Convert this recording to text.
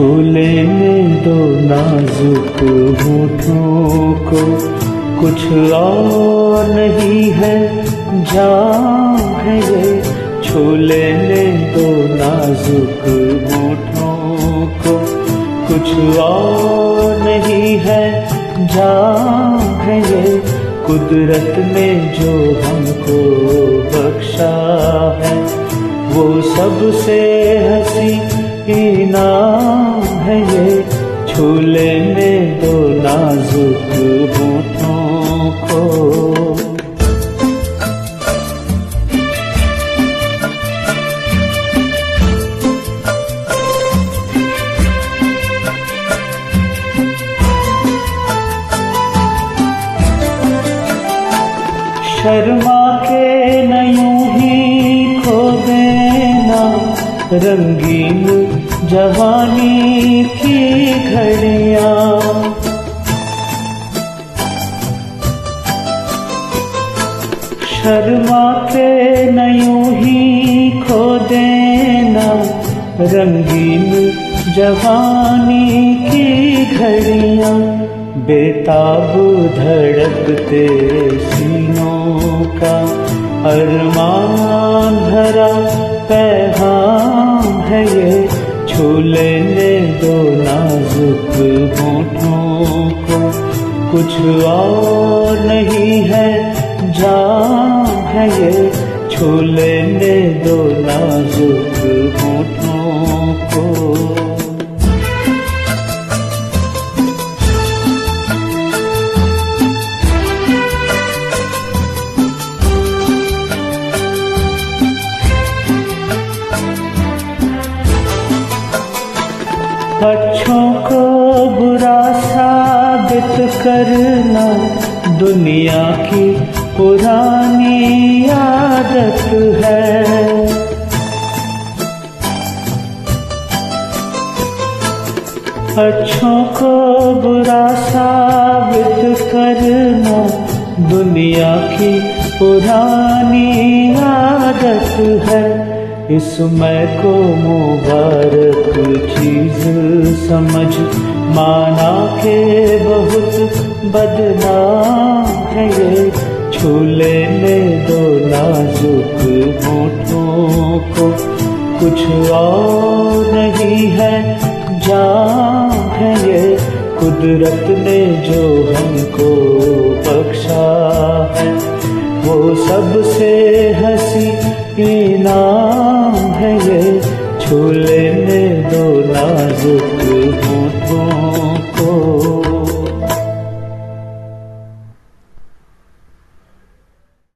छू लेने दो नाजुक होठों को। कुछ और नहीं है, जान है ये। छू दो नाजुक होठों को। कुछ और नहीं है ये। कुदरत ने जो हमको बख्शा है, वो सबसे हसी इनाम है ये। छू लेने दो नाजुक बूटों को। शर्मा के नयू ही खो देना, रंगीन जवानी की घड़िया। शर्मा के नयू ही खो देना रंगीन जवानी की घड़िया। बेताब धड़कते सीनों का अरमान होठों को कुछ और नहीं है, जान है ये। छू लेने दो नाजुक होठों को। अच्छों को करना दुनिया की पुरानी आदत है। अच्छों को बुरा साबित करना दुनिया की पुरानी आदत है। इसमें को मुबारक चीज़ समझ, माना के बहुत बदनाम है ये। छू लेने दो नाजुक होठों को कुछ और नहीं है, जान है ये। कुदरत ने जो हमको इनाम है ये छू लेने दो नाजुक